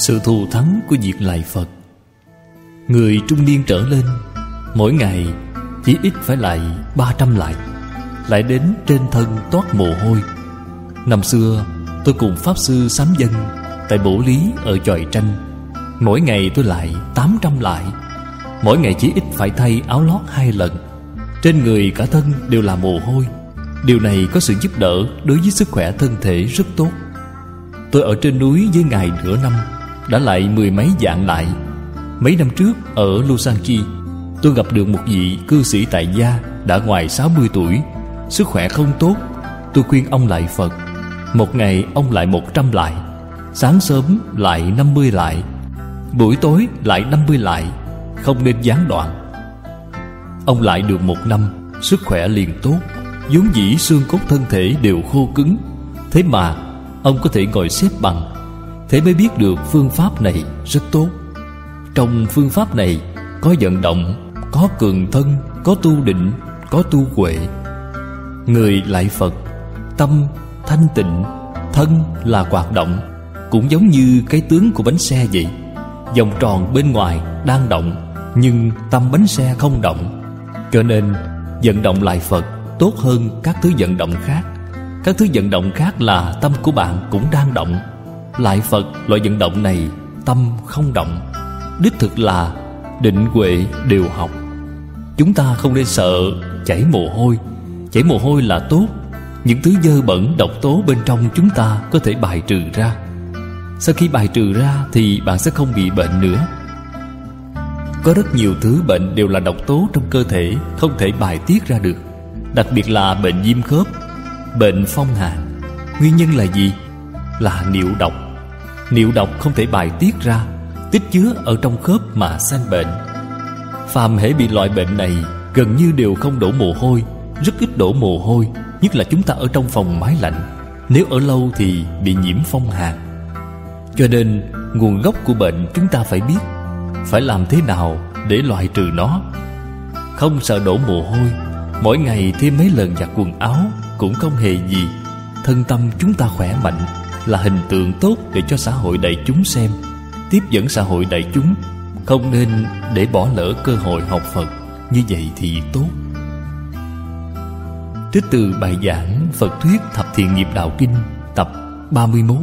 Sự thù thắng của việc lại Phật. Người trung niên trở lên, Mỗi ngày chỉ ít phải lại 300 lại Lại đến trên thân toát mồ hôi. Năm xưa, tôi cùng Pháp Sư sám dân Tại Bổ Lý ở Chòi Tranh. Mỗi ngày tôi lại 800 lại Mỗi ngày chỉ ít phải thay áo lót hai lần. Trên người cả thân đều là mồ hôi. Điều này có sự giúp đỡ đối với sức khỏe thân thể rất tốt. Tôi ở trên núi với ngài nửa năm đã lại mười mấy dạng lại. Mấy năm trước, ở Lusanki, Tôi gặp được một vị cư sĩ tại gia Đã ngoài 60 tuổi. Sức khỏe không tốt, Tôi khuyên ông lại Phật. Một ngày, ông lại 100 lại. Sáng sớm lại 50 lại. Buổi tối lại 50 lại. Không nên gián đoạn. Ông lại được một năm, Sức khỏe liền tốt. Vốn dĩ xương cốt thân thể đều khô cứng. Thế mà, ông có thể ngồi xếp bằng. Thế mới biết được phương pháp này rất tốt. Trong phương pháp này, Có vận động, Có cường thân, Có tu định, Có tu huệ. Người lại Phật, Tâm, thanh tịnh, Thân là hoạt động, Cũng giống như cái tướng của bánh xe vậy. Vòng tròn bên ngoài đang động, Nhưng tâm bánh xe không động. Cho nên, vận động lại Phật tốt hơn các thứ vận động khác. Các thứ vận động khác là tâm của bạn cũng đang động. Lại Phật, loại vận động này tâm không động. Đích thực là định huệ đều học. Chúng ta không nên sợ chảy mồ hôi. Chảy mồ hôi là tốt. Những thứ dơ bẩn, độc tố bên trong chúng ta có thể bài trừ ra. Sau khi bài trừ ra thì bạn sẽ không bị bệnh nữa. Có rất nhiều thứ bệnh đều là độc tố trong cơ thể, Không thể bài tiết ra được. Đặc biệt là bệnh viêm khớp, Bệnh phong hàn. Nguyên nhân là gì? Là niệu độc. Niệu độc không thể bài tiết ra, Tích chứa ở trong khớp mà sanh bệnh. Phàm hễ bị loại bệnh này, Gần như đều không đổ mồ hôi, Rất ít đổ mồ hôi, Nhất là chúng ta ở trong phòng máy lạnh. Nếu ở lâu thì bị nhiễm phong hàn. Cho nên, nguồn gốc của bệnh chúng ta phải biết, Phải làm thế nào để loại trừ nó. Không sợ đổ mồ hôi, Mỗi ngày thêm mấy lần giặt quần áo Cũng không hề gì. Thân tâm chúng ta khỏe mạnh. Là hình tượng tốt để cho xã hội đại chúng xem. Tiếp dẫn xã hội đại chúng, Không nên để bỏ lỡ cơ hội học Phật. Như vậy thì tốt. Trích từ bài giảng Phật Thuyết Thập Thiện Nghiệp Đạo Kinh, Tập 31